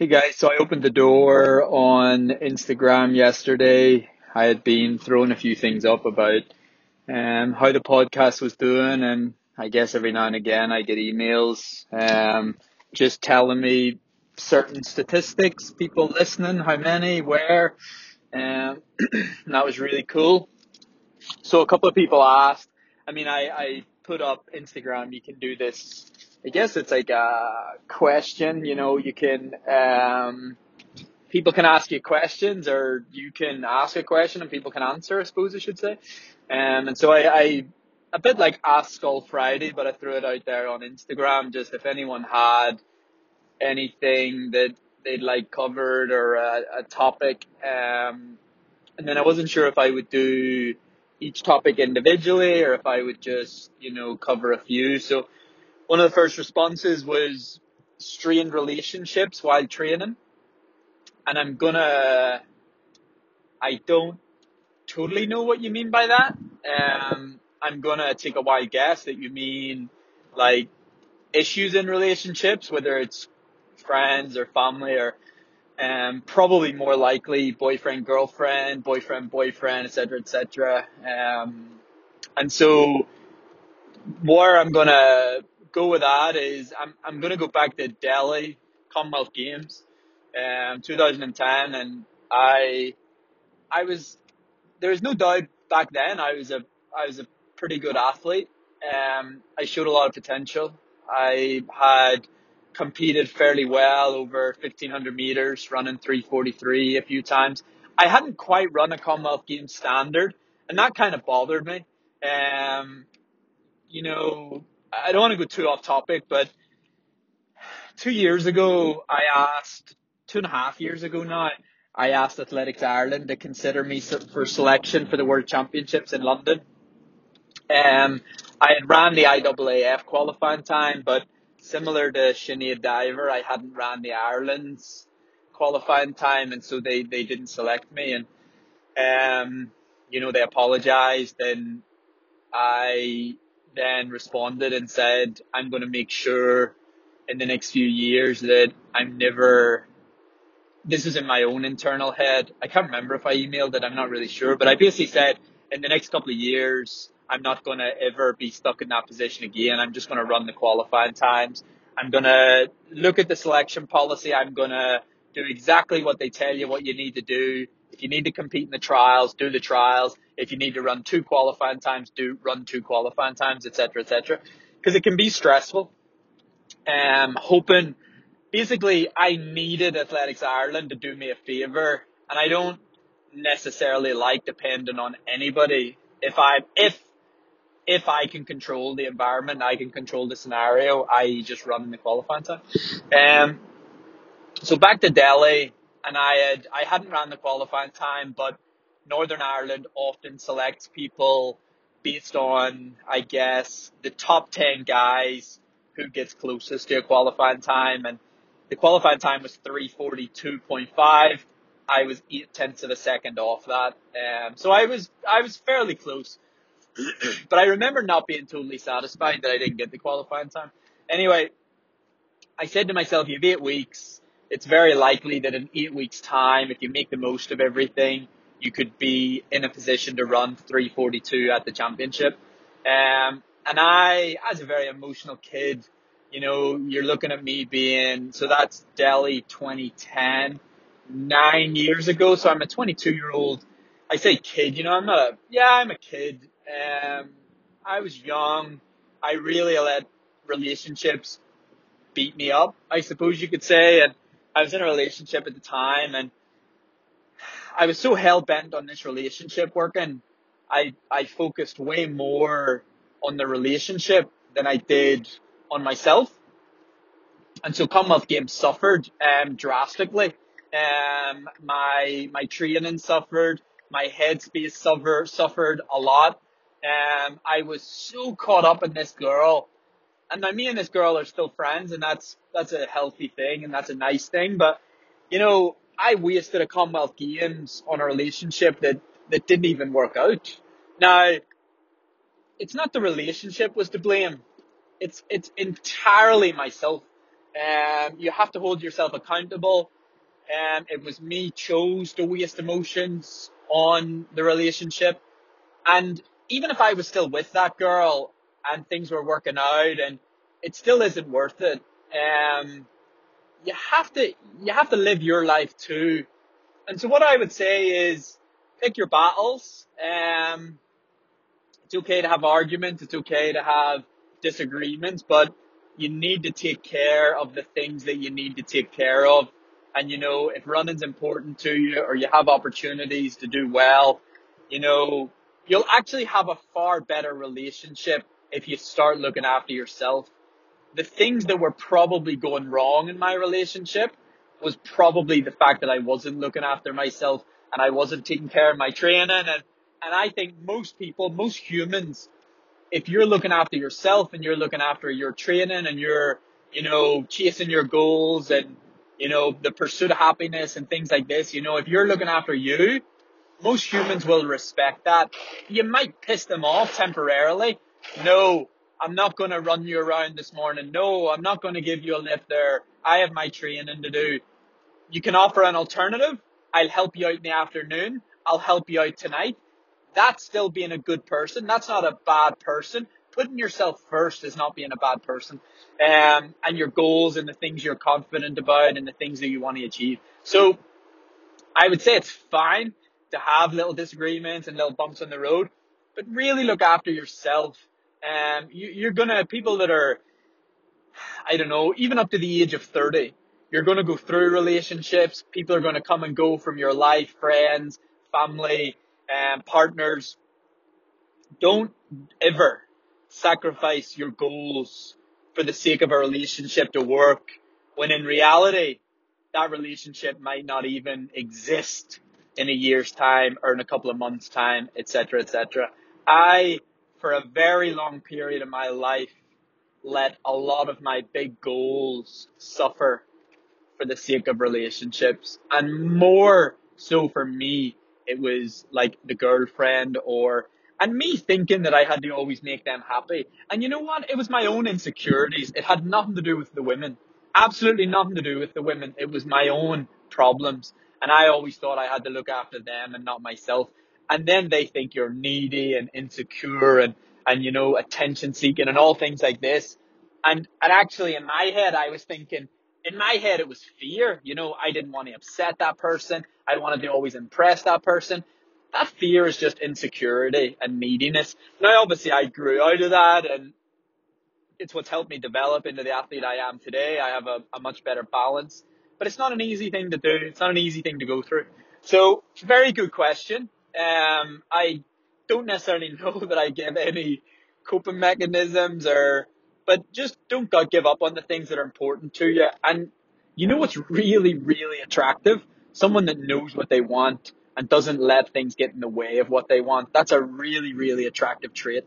Hey guys, so I opened the door on Instagram yesterday. I had been throwing a few things up about um, how the podcast was doing, and I guess every now and again I get emails um, just telling me certain statistics, people listening, how many, where, um, and that was really cool. So a couple of people asked. I mean, I, I put up Instagram. You can do this I guess it's like a question, you know, you can, um, people can ask you questions or you can ask a question and people can answer, I suppose I should say. Um, and so I, I, a bit like Ask Skull Friday, but I threw it out there on Instagram just if anyone had anything that they'd like covered or a, a topic. Um, and then I wasn't sure if I would do each topic individually or if I would just, you know, cover a few. So one of the first responses was strained relationships while training. And I'm gonna, I don't totally know what you mean by that. Um, I'm gonna take a wild guess that you mean like issues in relationships, whether it's friends or family or um, probably more likely boyfriend, girlfriend, boyfriend, boyfriend, etc., etc. Um, and so, where I'm gonna go with that is I'm I'm gonna go back to Delhi Commonwealth Games, um, 2010, and I I was there was no doubt back then I was a I was a pretty good athlete. Um, I showed a lot of potential. I had competed fairly well over 1500 meters, running 343 a few times. I hadn't quite run a Commonwealth Games standard, and that kind of bothered me. Um, you know, I don't want to go too off topic, but two years ago, I asked, two and a half years ago now, I asked Athletics Ireland to consider me for selection for the World Championships in London. Um, I had ran the IAAF qualifying time, but similar to Sinead Diver, I hadn't ran the Ireland's qualifying time, and so they, they didn't select me. And, um, you know, they apologized, and I then responded and said, I'm going to make sure in the next few years that I'm never, this is in my own internal head. I can't remember if I emailed it. I'm not really sure, but I basically said in the next couple of years, I'm not going to ever be stuck in that position again. I'm just going to run the qualifying times. I'm going to look at the selection policy. I'm going to do exactly what they tell you what you need to do. If you need to compete in the trials, do the trials. If you need to run two qualifying times, do run two qualifying times, etc., etc. Because it can be stressful. Um, hoping, basically, I needed Athletics Ireland to do me a favour, and I don't necessarily like depending on anybody. If I, if, if I can control the environment, I can control the scenario, I just run in the qualifying time. Um, so back to Delhi, and I had I hadn't ran the qualifying time, but Northern Ireland often selects people based on I guess the top ten guys who gets closest to a qualifying time, and the qualifying time was three forty two point five. I was eight tenths of a second off that, um, so I was I was fairly close. but I remember not being totally satisfied that I didn't get the qualifying time. Anyway, I said to myself, "You have eight weeks it's very likely that in eight weeks' time, if you make the most of everything, you could be in a position to run 342 at the championship. Um, and I, as a very emotional kid, you know, you're looking at me being, so that's Delhi 2010, nine years ago. So I'm a 22 year old. I say kid, you know, I'm not a, yeah, I'm a kid. Um, I was young. I really let relationships beat me up, I suppose you could say. And I was in a relationship at the time and I was so hell bent on this relationship working. I, I focused way more on the relationship than I did on myself. And so Commonwealth Games suffered, um, drastically. Um, my, my training suffered. My headspace suffered, suffered a lot. Um, I was so caught up in this girl and now me and this girl are still friends, and that's that's a healthy thing, and that's a nice thing. But you know, I wasted a Commonwealth Games on a relationship that that didn't even work out. Now, it's not the relationship was to blame. It's it's entirely myself. Um, you have to hold yourself accountable. Um, it was me chose to waste emotions on the relationship. And even if I was still with that girl and things were working out and it still isn't worth it. Um, you have to, you have to live your life too. And so what I would say is pick your battles. Um, it's okay to have arguments. It's okay to have disagreements, but you need to take care of the things that you need to take care of. And you know, if running's important to you or you have opportunities to do well, you know, you'll actually have a far better relationship if you start looking after yourself. The things that were probably going wrong in my relationship was probably the fact that I wasn't looking after myself and I wasn't taking care of my training and and I think most people, most humans, if you're looking after yourself and you're looking after your training and you're, you know, chasing your goals and, you know, the pursuit of happiness and things like this, you know, if you're looking after you, most humans will respect that. You might piss them off temporarily. No, I'm not going to run you around this morning. No, I'm not going to give you a lift there. I have my training to do. You can offer an alternative. I'll help you out in the afternoon. I'll help you out tonight. That's still being a good person. That's not a bad person. Putting yourself first is not being a bad person. Um, and your goals and the things you're confident about and the things that you want to achieve. So I would say it's fine to have little disagreements and little bumps on the road, but really look after yourself. Um, you, you're gonna, people that are, I don't know, even up to the age of 30, you're gonna go through relationships. People are gonna come and go from your life, friends, family, um, partners. Don't ever sacrifice your goals for the sake of a relationship to work when in reality, that relationship might not even exist in a year's time or in a couple of months time, etc., etc. I, for a very long period of my life, let a lot of my big goals suffer for the sake of relationships and more so for me it was like the girlfriend or and me thinking that I had to always make them happy. And you know what? It was my own insecurities. It had nothing to do with the women. Absolutely nothing to do with the women. It was my own problems. And I always thought I had to look after them and not myself. And then they think you're needy and insecure and, and you know, attention seeking and all things like this. And, and actually in my head, I was thinking, in my head, it was fear. You know, I didn't want to upset that person. I wanted to always impress that person. That fear is just insecurity and neediness. Now, obviously, I grew out of that and it's what's helped me develop into the athlete I am today. I have a, a much better balance, but it's not an easy thing to do. It's not an easy thing to go through. So, very good question. Um, I don't necessarily know that I give any coping mechanisms or but just don't give up on the things that are important to you. And you know what's really, really attractive? Someone that knows what they want and doesn't let things get in the way of what they want. That's a really, really attractive trait.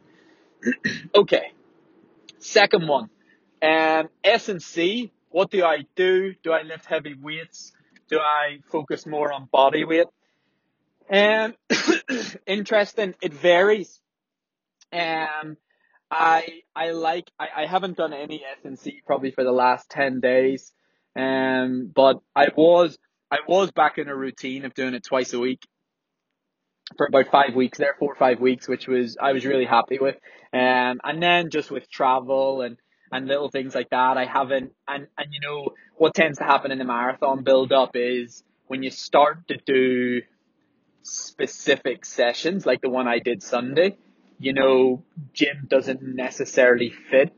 okay. Second one. Um, S and C. What do I do? Do I lift heavy weights? Do I focus more on body weight? Um, interesting. It varies. Um, I I like I, I haven't done any S&C probably for the last ten days, um, but I was I was back in a routine of doing it twice a week for about five weeks there, four or five weeks, which was I was really happy with. Um, and then just with travel and and little things like that, I haven't. And and you know what tends to happen in the marathon build up is when you start to do specific sessions like the one I did Sunday you know, gym doesn't necessarily fit.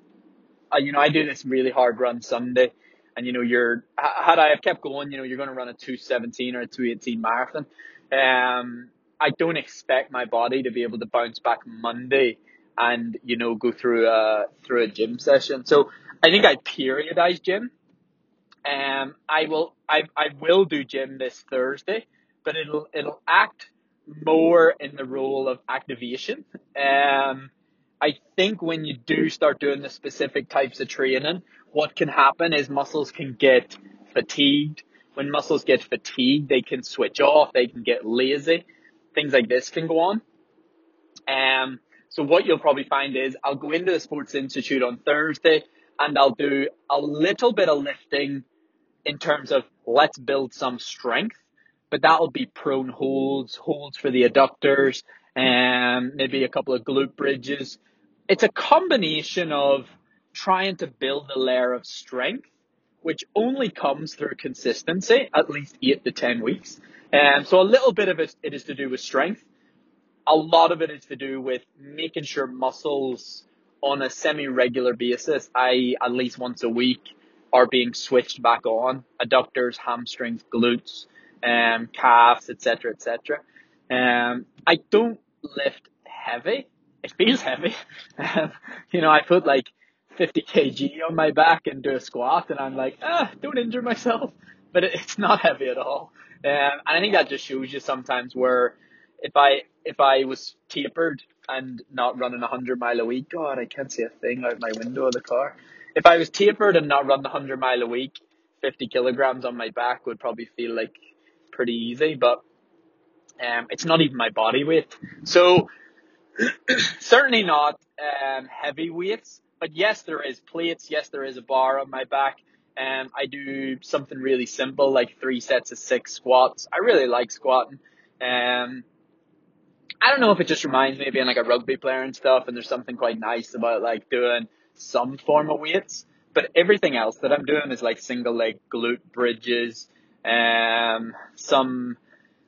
Uh, you know, I do this really hard run Sunday, and you know, you're had I have kept going, you know, you're going to run a two seventeen or a two eighteen marathon. Um, I don't expect my body to be able to bounce back Monday and you know go through a through a gym session. So I think I periodize gym. Um, I will I I will do gym this Thursday, but it'll it'll act more in the role of activation. Um, I think when you do start doing the specific types of training, what can happen is muscles can get fatigued. When muscles get fatigued, they can switch off, they can get lazy. Things like this can go on. Um, so what you'll probably find is I'll go into the Sports Institute on Thursday and I'll do a little bit of lifting in terms of let's build some strength, but that'll be prone holds, holds for the adductors, and maybe a couple of glute bridges. It's a combination of trying to build a layer of strength, which only comes through consistency, at least eight to 10 weeks. And um, so a little bit of it, it is to do with strength. A lot of it is to do with making sure muscles on a semi-regular basis, i.e. at least once a week, are being switched back on. Adductors, hamstrings, glutes, um, calves, etc., etc. Um, I don't lift heavy. It feels heavy. Um, you know, I put like 50 kg on my back and do a squat, and I'm like, ah, don't injure myself. But it, it's not heavy at all. Um, and I think that just shows you sometimes where if I if I was tapered and not running a hundred mile a week, God, I can't see a thing out my window of the car. If I was tapered and not running a hundred mile a week, fifty kilograms on my back would probably feel like pretty easy. But um, it's not even my body weight, so certainly not um heavy weights. But yes, there is plates. Yes, there is a bar on my back. Um, I do something really simple like three sets of six squats. I really like squatting. Um, I don't know if it just reminds me of being like a rugby player and stuff, and there's something quite nice about like doing some form of weights. But everything else that I'm doing is like single leg glute bridges, um, some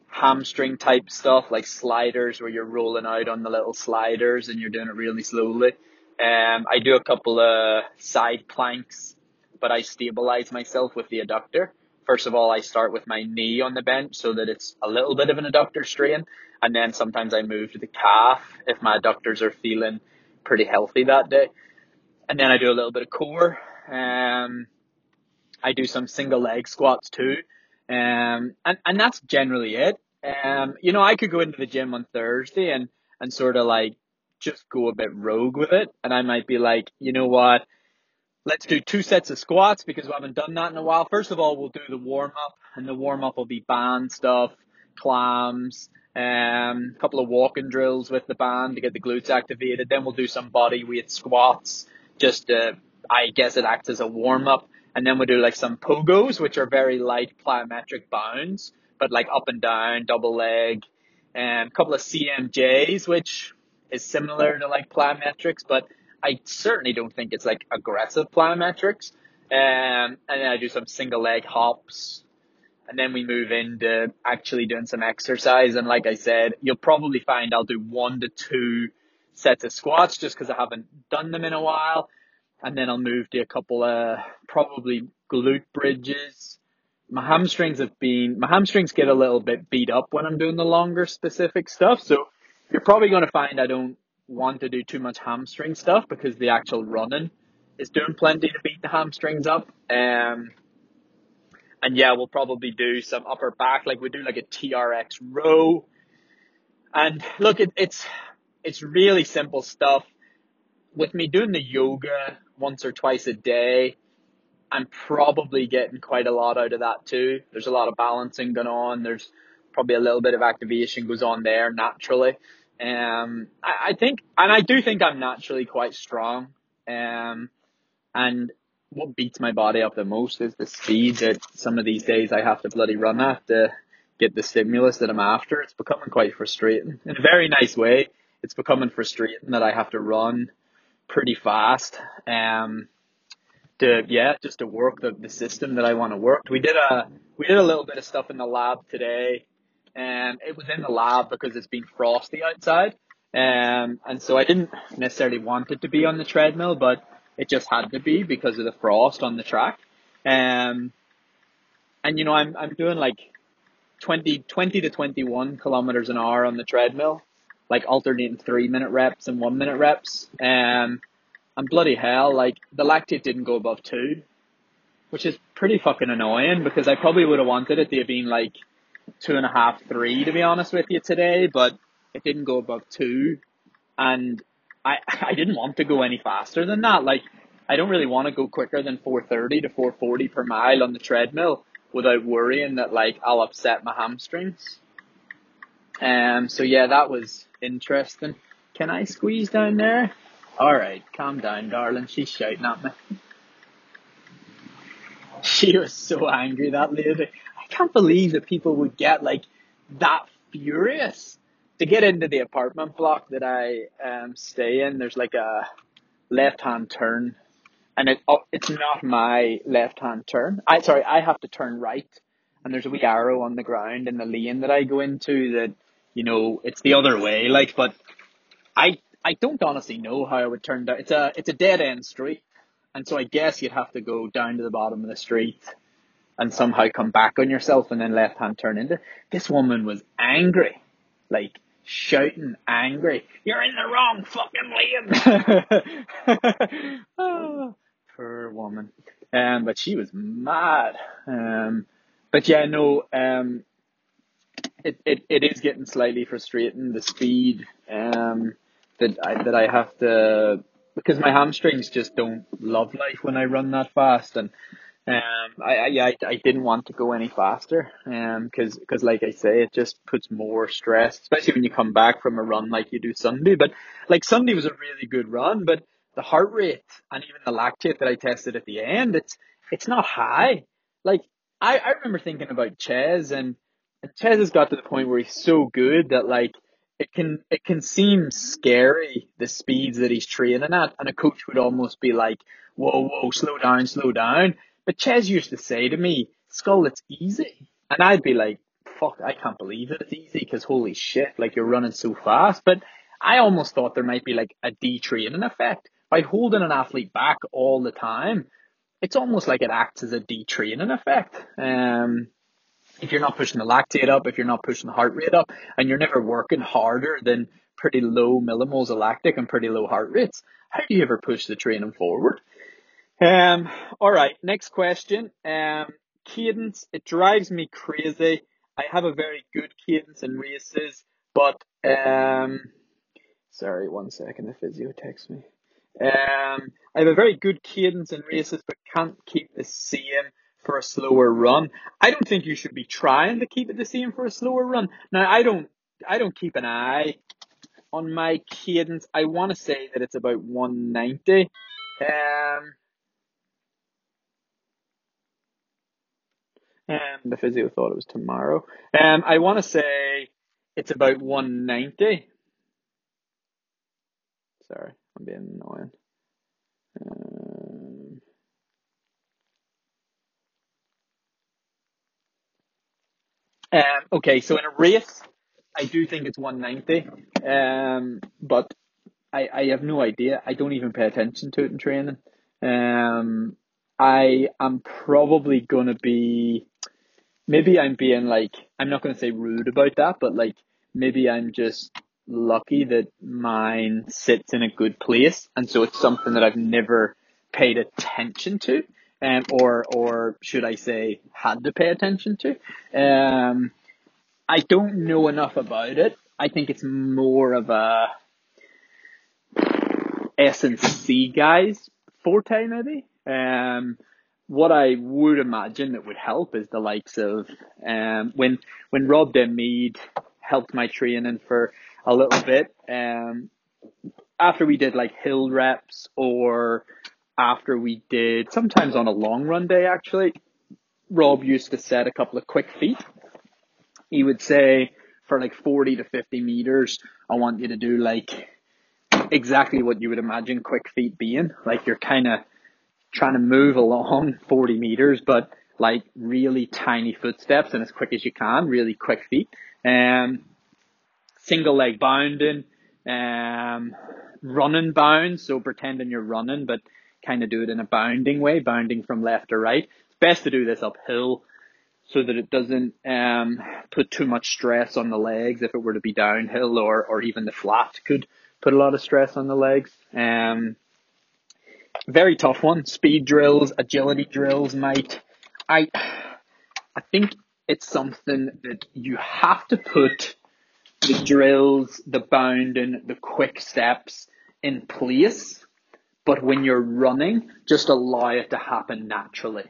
hamstring type stuff like sliders where you're rolling out on the little sliders and you're doing it really slowly. Um, I do a couple of side planks, but I stabilize myself with the adductor. First of all, I start with my knee on the bench so that it's a little bit of an adductor strain. And then sometimes I move to the calf if my adductors are feeling pretty healthy that day. And then I do a little bit of core. Um, I do some single leg squats too. Um, and, and that's generally it. Um, you know, I could go into the gym on Thursday and, and sort of like just go a bit rogue with it. And I might be like, you know what? Let's do two sets of squats because we haven't done that in a while. First of all, we'll do the warm up and the warm up will be band stuff, clams, um, a couple of walking drills with the band to get the glutes activated. Then we'll do some body weight squats just I guess it acts as a warm up. And then we'll do like some pogos, which are very light plyometric bounds, but like up and down, double leg, and a couple of CMJs, which is similar to like plyometrics, but I certainly don't think it's like aggressive plyometrics. Um, and then I do some single leg hops, and then we move into actually doing some exercise. And like I said, you'll probably find I'll do one to two sets of squats just because I haven't done them in a while. And then I'll move to a couple of probably glute bridges. My hamstrings have been, my hamstrings get a little bit beat up when I'm doing the longer specific stuff. So you're probably going to find I don't want to do too much hamstring stuff because the actual running is doing plenty to beat the hamstrings up. Um, and yeah, we'll probably do some upper back, like we do like a TRX row. And look, it, it's, it's really simple stuff. With me doing the yoga once or twice a day, I'm probably getting quite a lot out of that too. There's a lot of balancing going on. There's probably a little bit of activation goes on there naturally. Um, I, I think, and I do think I'm naturally quite strong. Um, and what beats my body up the most is the speed that some of these days I have to bloody run at to get the stimulus that I'm after. It's becoming quite frustrating in a very nice way. It's becoming frustrating that I have to run pretty fast. Um, to yeah, just to work the, the system that I want to work. We did a we did a little bit of stuff in the lab today, and it was in the lab because it's been frosty outside. Um, and so I didn't necessarily want it to be on the treadmill, but it just had to be because of the frost on the track. Um, and you know, I'm, I'm doing like 20, 20 to 21 kilometers an hour on the treadmill, like alternating three minute reps and one minute reps. Um, and bloody hell, like the lactate didn't go above two, which is pretty fucking annoying because I probably would have wanted it to have been like two and a half, three to be honest with you today, but it didn't go above two. And I I didn't want to go any faster than that. Like I don't really want to go quicker than 430 to 440 per mile on the treadmill without worrying that like I'll upset my hamstrings. Um so yeah, that was interesting. Can I squeeze down there? Alright, calm down, darling. She's shouting at me. she was so angry that lady. I can't believe that people would get like that furious to get into the apartment block that I um, stay in. There's like a left hand turn, and it oh, it's not my left hand turn. I sorry, I have to turn right, and there's a wee arrow on the ground in the lane that I go into that you know it's the other way. Like, but I I don't honestly know how I would turn down. It's a it's a dead end street, and so I guess you'd have to go down to the bottom of the street and somehow come back on yourself and then left hand turn into. This woman was angry, like shouting, angry. You're in the wrong fucking lane. oh, poor woman. Um, but she was mad. Um, but yeah, no. Um, it, it, it is getting slightly frustrating the speed um that I that I have to because my hamstrings just don't love life when I run that fast and um, I, I, I, I didn't want to go any faster, um, cause, cause like I say, it just puts more stress, especially when you come back from a run like you do Sunday. But like Sunday was a really good run, but the heart rate and even the lactate that I tested at the end, it's, it's not high. Like I, I remember thinking about Ches and, and Ches has got to the point where he's so good that like, it can it can seem scary the speeds that he's training at, and a coach would almost be like, "Whoa, whoa, slow down, slow down." But Ches used to say to me, Skull, it's easy. And I'd be like, fuck, I can't believe it. It's easy because holy shit, like you're running so fast. But I almost thought there might be like a detraining effect. By holding an athlete back all the time, it's almost like it acts as a detraining effect. Um, if you're not pushing the lactate up, if you're not pushing the heart rate up, and you're never working harder than pretty low millimoles of lactic and pretty low heart rates, how do you ever push the training forward? Um, all right, next question. Um, cadence, it drives me crazy. I have a very good cadence in races, but um, sorry, one second. The physio texts me. Um, I have a very good cadence in races, but can't keep the same for a slower run. I don't think you should be trying to keep it the same for a slower run. Now, I don't, I don't keep an eye on my cadence. I want to say that it's about 190. Um, Um, the physio thought it was tomorrow. Um, I want to say it's about 190. Sorry, I'm being annoying. Um, um, okay, so in a race, I do think it's 190. Um, but I, I have no idea. I don't even pay attention to it in training. Um, I am probably gonna be maybe I'm being like I'm not gonna say rude about that, but like maybe I'm just lucky that mine sits in a good place and so it's something that I've never paid attention to. Um, or or should I say had to pay attention to. Um, I don't know enough about it. I think it's more of a S and C guys forte maybe. Um, what I would imagine that would help is the likes of um, when when Rob Denmead helped my training for a little bit. Um, after we did like hill reps or after we did sometimes on a long run day actually, Rob used to set a couple of quick feet. He would say for like 40 to 50 meters, I want you to do like exactly what you would imagine quick feet being. Like you're kind of trying to move along 40 meters, but like really tiny footsteps and as quick as you can, really quick feet. Um, single leg bounding, um, running bounds, so pretending you're running, but kind of do it in a bounding way, bounding from left to right. It's best to do this uphill so that it doesn't um, put too much stress on the legs if it were to be downhill or, or even the flat could put a lot of stress on the legs. Um, very tough one. Speed drills, agility drills, mate. I, I think it's something that you have to put the drills, the bounding, the quick steps in place. But when you're running, just allow it to happen naturally.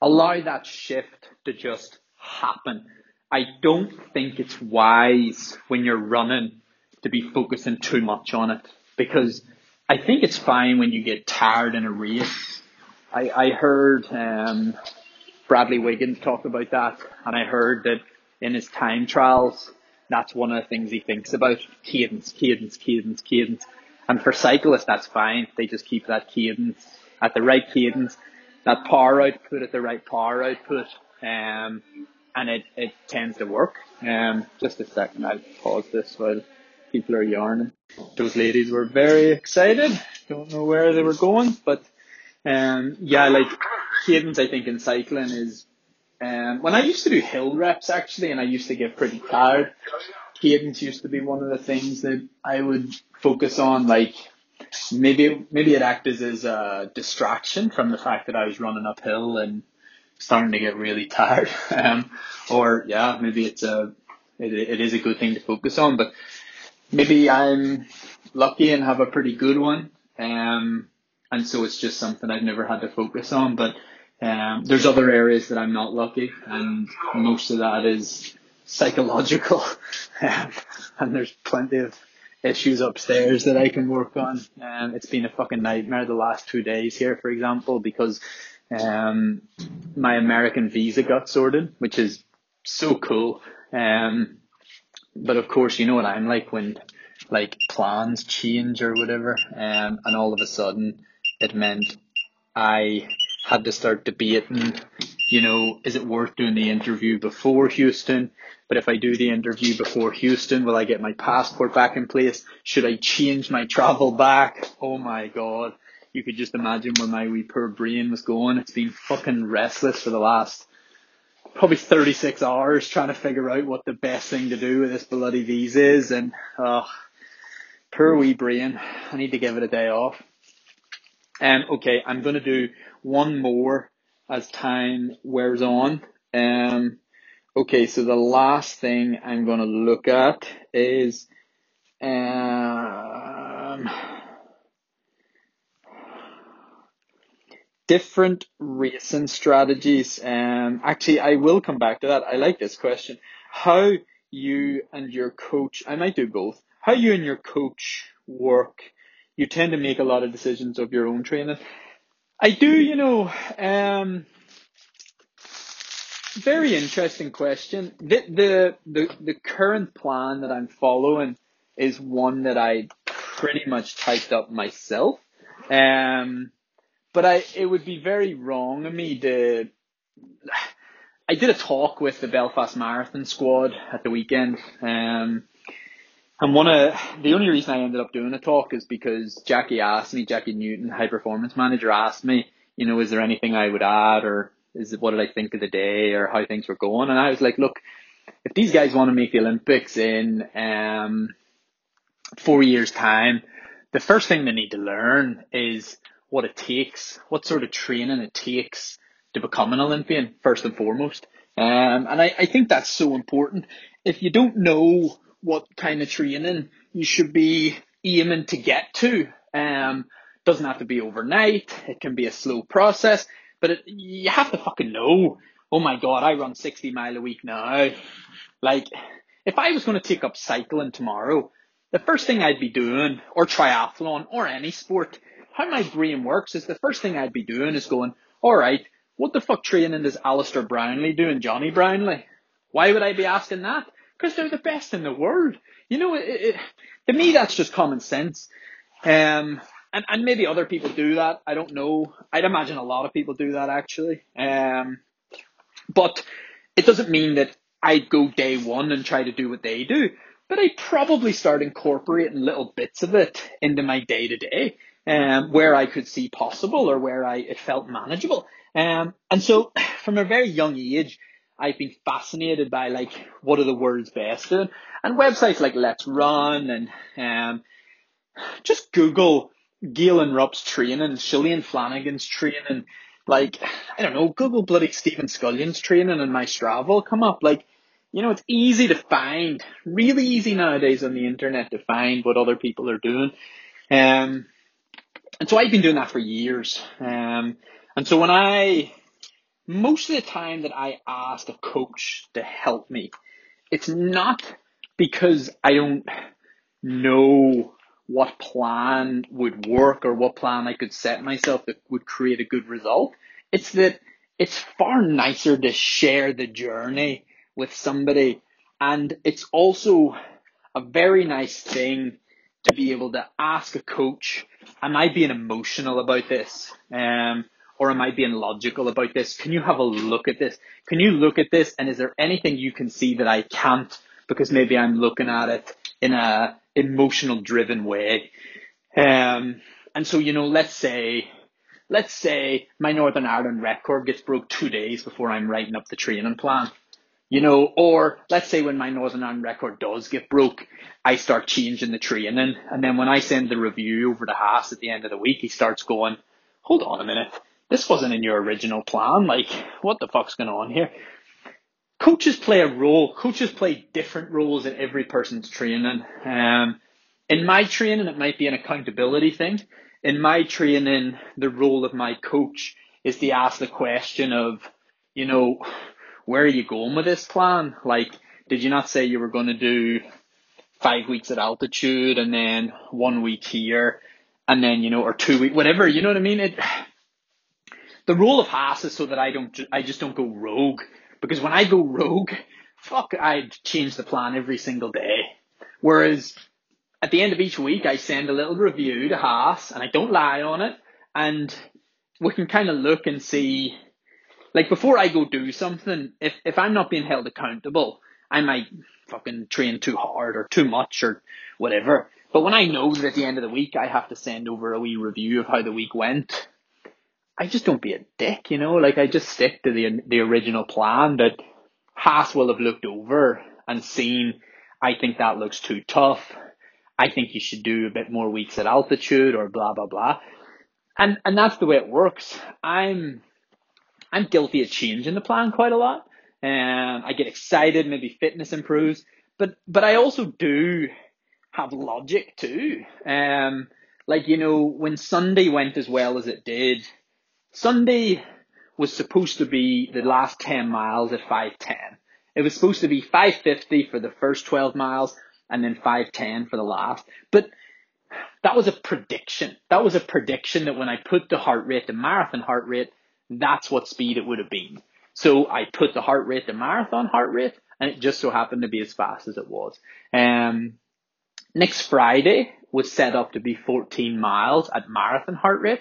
Allow that shift to just happen. I don't think it's wise when you're running to be focusing too much on it because I think it's fine when you get tired in a race I, I heard um, Bradley Wiggins talk about that, and I heard that in his time trials, that's one of the things he thinks about cadence, cadence, cadence, cadence. And for cyclists, that's fine. They just keep that cadence at the right cadence, that power output at the right power output, um, and it, it tends to work. Um, just a second, I'll pause this while people are yarning. Those ladies were very excited. Don't know where they were going, but um, yeah, like cadence, I think in cycling is um, when I used to do hill reps actually, and I used to get pretty tired. Cadence used to be one of the things that I would focus on. Like maybe maybe it acted as a distraction from the fact that I was running uphill and starting to get really tired. Um, or yeah, maybe it's a it, it is a good thing to focus on, but maybe I'm lucky and have a pretty good one. Um, and so it's just something I've never had to focus on. But um, there's other areas that I'm not lucky, and most of that is psychological. And there's plenty of issues upstairs that I can work on. Um, it's been a fucking nightmare the last two days here, for example, because um, my American visa got sorted, which is so cool. Um, but of course, you know what I'm like when like plans change or whatever, um, and all of a sudden it meant I had to start debating, you know, is it worth doing the interview before Houston? But if I do the interview before Houston, will I get my passport back in place? Should I change my travel back? Oh my god. You could just imagine where my wee poor brain was going. It's been fucking restless for the last probably 36 hours trying to figure out what the best thing to do with this bloody visa is. And, oh, poor wee brain. I need to give it a day off. Um, okay, I'm going to do one more as time wears on. Um, okay, so the last thing I'm going to look at is um, different racing strategies. Um, actually, I will come back to that. I like this question. How you and your coach, I might do both, how you and your coach work you tend to make a lot of decisions of your own training. I do, you know, um, very interesting question. The, the, the, the current plan that I'm following is one that I pretty much typed up myself. Um, but I, it would be very wrong of me to, I did a talk with the Belfast Marathon squad at the weekend. Um, and one of the only reason I ended up doing a talk is because Jackie asked me, Jackie Newton, high performance manager, asked me, you know, is there anything I would add or is what did I think of the day or how things were going? And I was like, look, if these guys want to make the Olympics in um, four years time, the first thing they need to learn is what it takes, what sort of training it takes to become an Olympian, first and foremost. Um, and I, I think that's so important. If you don't know what kind of training you should be aiming to get to. Um, doesn't have to be overnight. It can be a slow process, but it, you have to fucking know. Oh my god, I run 60 mile a week now. Like, if I was going to take up cycling tomorrow, the first thing I'd be doing, or triathlon, or any sport, how my brain works is the first thing I'd be doing is going, alright, what the fuck training is Alistair Brownlee doing, Jonny Brownlee? Why would I be asking that? because they're the best in the world. You know, it, it, to me, that's just common sense. Um, and, and maybe other people do that. I don't know. I'd imagine a lot of people do that actually. Um, but it doesn't mean that I'd go day one and try to do what they do. But I'd probably start incorporating little bits of it into my day to day, where I could see possible or where I it felt manageable. Um, and so from a very young age, I've been fascinated by like what are the world's best doing, and websites like Let's Run and um, just Google Galen Rupp's training, Shalane Flanagan's training, like I don't know, Google bloody Stephen Scullion's training and my Strava come up. Like, you know, it's easy to find, really easy nowadays on the internet to find what other people are doing. Um, and so I've been doing that for years. Um, and so when I most of the time that I ask a coach to help me, it's not because I don't know what plan would work or what plan I could set myself that would create a good result. It's that it's far nicer to share the journey with somebody. And it's also a very nice thing to be able to ask a coach, am I being emotional about this? Um, or am I being logical about this? Can you have a look at this? Can you look at this? And is there anything you can see that I can't because maybe I'm looking at it in a emotional driven way? Um, and so, you know, let's say, let's say my Northern Ireland record gets broke two days before I'm writing up the training plan. You know, or let's say when my Northern Ireland record does get broke, I start changing the training. And then when I send the review over to Haas at the end of the week, he starts going, hold on a minute. This wasn't in your original plan. Like, what the fuck's going on here? Coaches play a role. Coaches play different roles in every person's training. Um, in my training, it might be an accountability thing. In my training, the role of my coach is to ask the question of, you know, where are you going with this plan? Like, did you not say you were going to do five weeks at altitude and then one week here and then, you know, or two weeks, whatever, you know what I mean? It, the role of Haas is so that I don't, I just don't go rogue because when I go rogue, fuck, I'd change the plan every single day. Whereas at the end of each week, I send a little review to Haas and I don't lie on it and we can kind of look and see like before I go do something, if if I'm not being held accountable, I might fucking train too hard or too much or whatever. But when I know that at the end of the week I have to send over a wee review of how the week went, I just don't be a dick, you know. Like I just stick to the the original plan that Haas will have looked over and seen. I think that looks too tough. I think you should do a bit more weeks at altitude or blah blah blah. And and that's the way it works. I'm I'm guilty of changing the plan quite a lot. And I get excited, maybe fitness improves, but but I also do have logic too. Um, like you know, when Sunday went as well as it did, Sunday was supposed to be the last ten miles at five ten. It was supposed to be five fifty for the first twelve miles, and then five ten for the last. But that was a prediction. That was a prediction that when I put the heart rate, the marathon heart rate that's what speed it would have been. So I put the heart rate, the marathon heart rate, and it just so happened to be as fast as it was. Um, next Friday was set up to be 14 miles at marathon heart rate.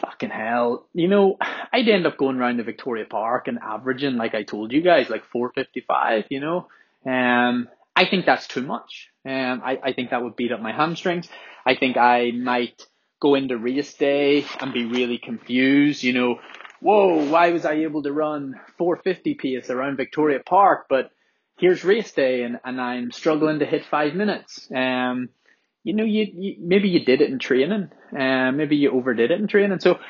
Fucking hell. You know, I'd end up going around the Victoria Park and averaging, like I told you guys, like 455, you know. Um, I think that's too much. Um, I, I think that would beat up my hamstrings. I think I might go into race day and be really confused, you know, whoa, why was I able to run 450 pace around Victoria Park, but here's race day and, and I'm struggling to hit five minutes. Um, you know, you, you maybe you did it in training, uh, maybe you overdid it in training. So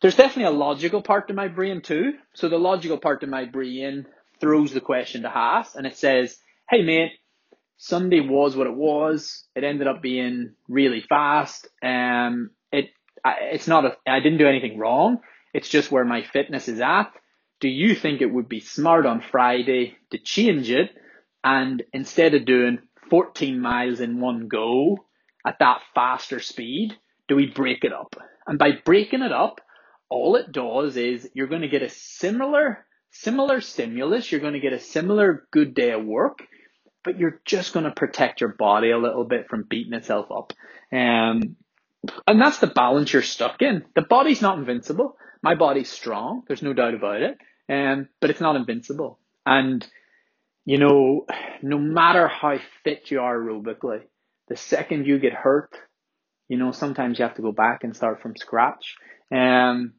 there's definitely a logical part to my brain too. So the logical part of my brain throws the question to Haas and it says, hey mate, Sunday was what it was. It ended up being really fast. Um, it it's not a I didn't do anything wrong. It's just where my fitness is at. Do you think it would be smart on Friday to change it and instead of doing 14 miles in one go at that faster speed, do we break it up? And by breaking it up, all it does is you're going to get a similar similar stimulus, you're going to get a similar good day of work but you're just going to protect your body a little bit from beating itself up. Um, and that's the balance you're stuck in. The body's not invincible. My body's strong. There's no doubt about it. Um, but it's not invincible. And, you know, no matter how fit you are aerobically, the second you get hurt, you know, sometimes you have to go back and start from scratch. Um,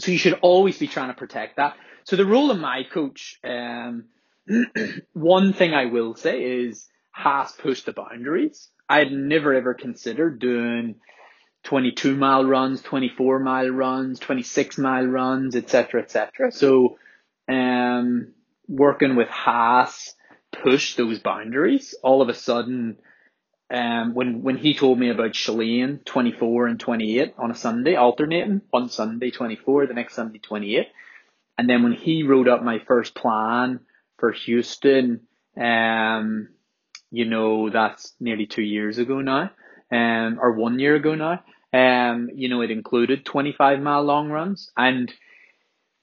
so you should always be trying to protect that. So the role of my coach, um, one thing I will say is Haas pushed the boundaries. I had never ever considered doing 22 mile runs, 24 mile runs, 26 mile runs, etc., etc. So, um, working with Haas pushed those boundaries. All of a sudden, um, when when he told me about Shalane 24 and 28 on a Sunday, alternating one Sunday 24, the next Sunday 28, and then when he wrote up my first plan for Houston, um, you know, that's nearly two years ago now. um, or one year ago now. Um, you know, it included 25 mile long runs. And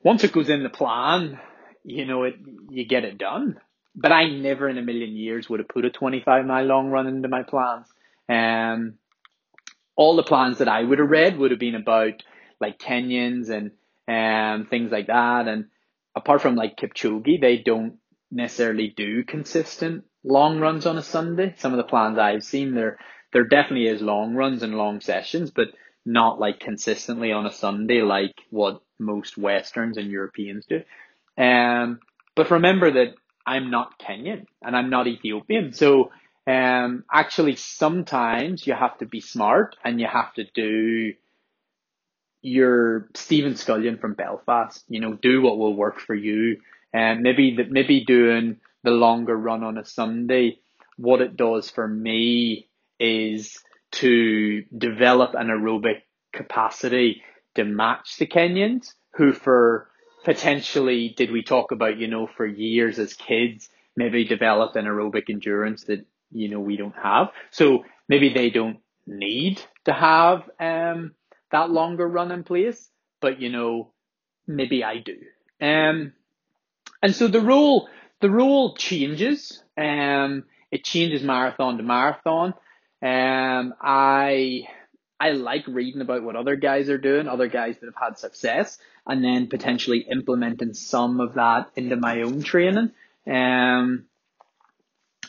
once it goes in the plan, you know, it, you get it done. But I never in a million years would have put a 25 mile long run into my plans. Um, all the plans that I would have read would have been about like Kenyans and um, things like that. And apart from like Kipchoge, they don't necessarily do consistent long runs on a Sunday. Some of the plans I've seen, there there definitely is long runs and long sessions, but not like consistently on a Sunday like what most Westerns and Europeans do. Um, but remember that I'm not Kenyan and I'm not Ethiopian. So um, actually sometimes you have to be smart and you have to do your Stephen Scullion from Belfast, you know, do what will work for you. And maybe that maybe doing the longer run on a Sunday, what it does for me is to develop an aerobic capacity to match the Kenyans who for potentially did we talk about, you know, for years as kids, maybe develop an aerobic endurance that, you know, we don't have. So maybe they don't need to have um that longer run in place, but you know, maybe I do. Um, and so the rule, the rule changes. Um, it changes marathon to marathon. Um, I, I like reading about what other guys are doing, other guys that have had success, and then potentially implementing some of that into my own training. Um,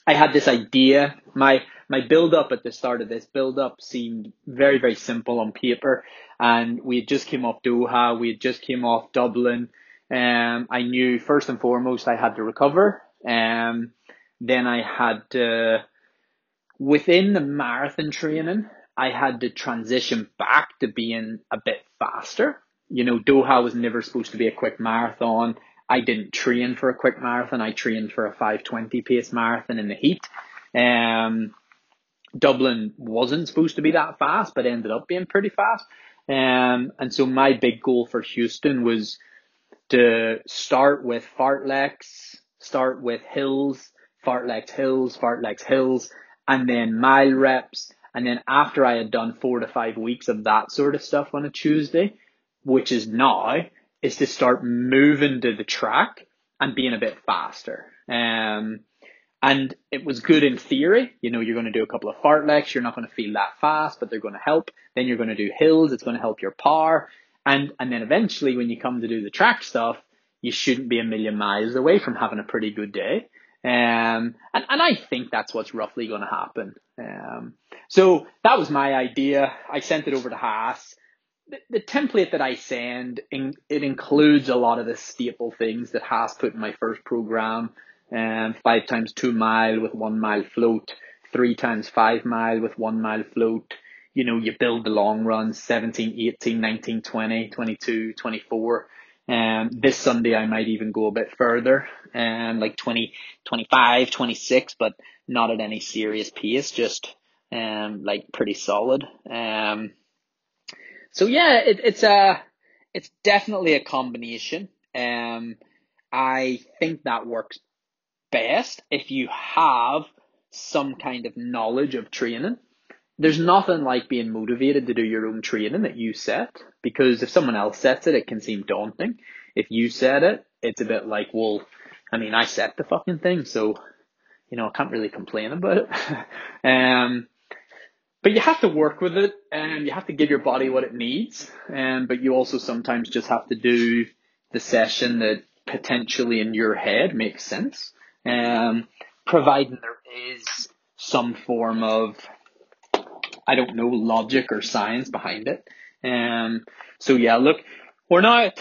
I had this idea. My my build up at the start of this build up seemed very very simple on paper, and we had just came off Doha. We had just came off Dublin. Um, I knew first and foremost I had to recover. Um, then I had to within the marathon training. I had to transition back to being a bit faster. You know, Doha was never supposed to be a quick marathon. I didn't train for a quick marathon. I trained for a 520 pace marathon in the heat. Um, Dublin wasn't supposed to be that fast, but ended up being pretty fast. Um, and so my big goal for Houston was to start with fartleks, start with hills, fartleks hills, fartleks hills, and then mile reps. And then after I had done four to five weeks of that sort of stuff on a Tuesday, which is now, is to start moving to the track and being a bit faster. Um, and it was good in theory. You know, you're going to do a couple of fartleks. You're not going to feel that fast, but they're going to help. Then you're going to do hills. It's going to help your power. And, and then eventually when you come to do the track stuff, you shouldn't be a million miles away from having a pretty good day. Um, and, and I think that's what's roughly going to happen. Um, so that was my idea. I sent it over to Haas the, the template that I send, in, it includes a lot of the staple things that Haas put in my first program. Um, five times two mile with one mile float, three times five mile with one mile float. You know, you build the long runs, 17, 18, 19, 20, 22, 24. Um, this Sunday I might even go a bit further, um, like 20, 25, 26, but not at any serious pace, just, um, like pretty solid. Um, so yeah, it, it's a it's definitely a combination. Um, I think that works best if you have some kind of knowledge of training. There's nothing like being motivated to do your own training that you set because if someone else sets it, it can seem daunting. If you set it, it's a bit like, well, I mean, I set the fucking thing, so you know, I can't really complain about it. um, but you have to work with it and you have to give your body what it needs. Um, but you also sometimes just have to do the session that potentially in your head makes sense. Um, providing there is some form of, I don't know, logic or science behind it. Um, so yeah, look, we're now at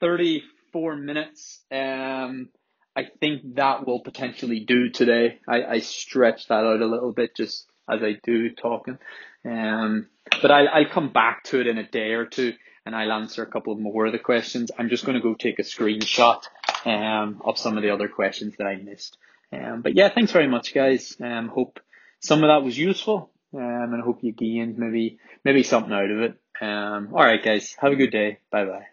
34 minutes. Um, I think that will potentially do today. I, I stretched that out a little bit just as I do talking. Um, but I, I'll come back to it in a day or two and I'll answer a couple more of the questions. I'm just going to go take a screenshot um, of some of the other questions that I missed. Um, but yeah, thanks very much, guys. Um, hope some of that was useful, um, and I hope you gained maybe maybe something out of it. Um, all right, guys, have a good day. Bye bye.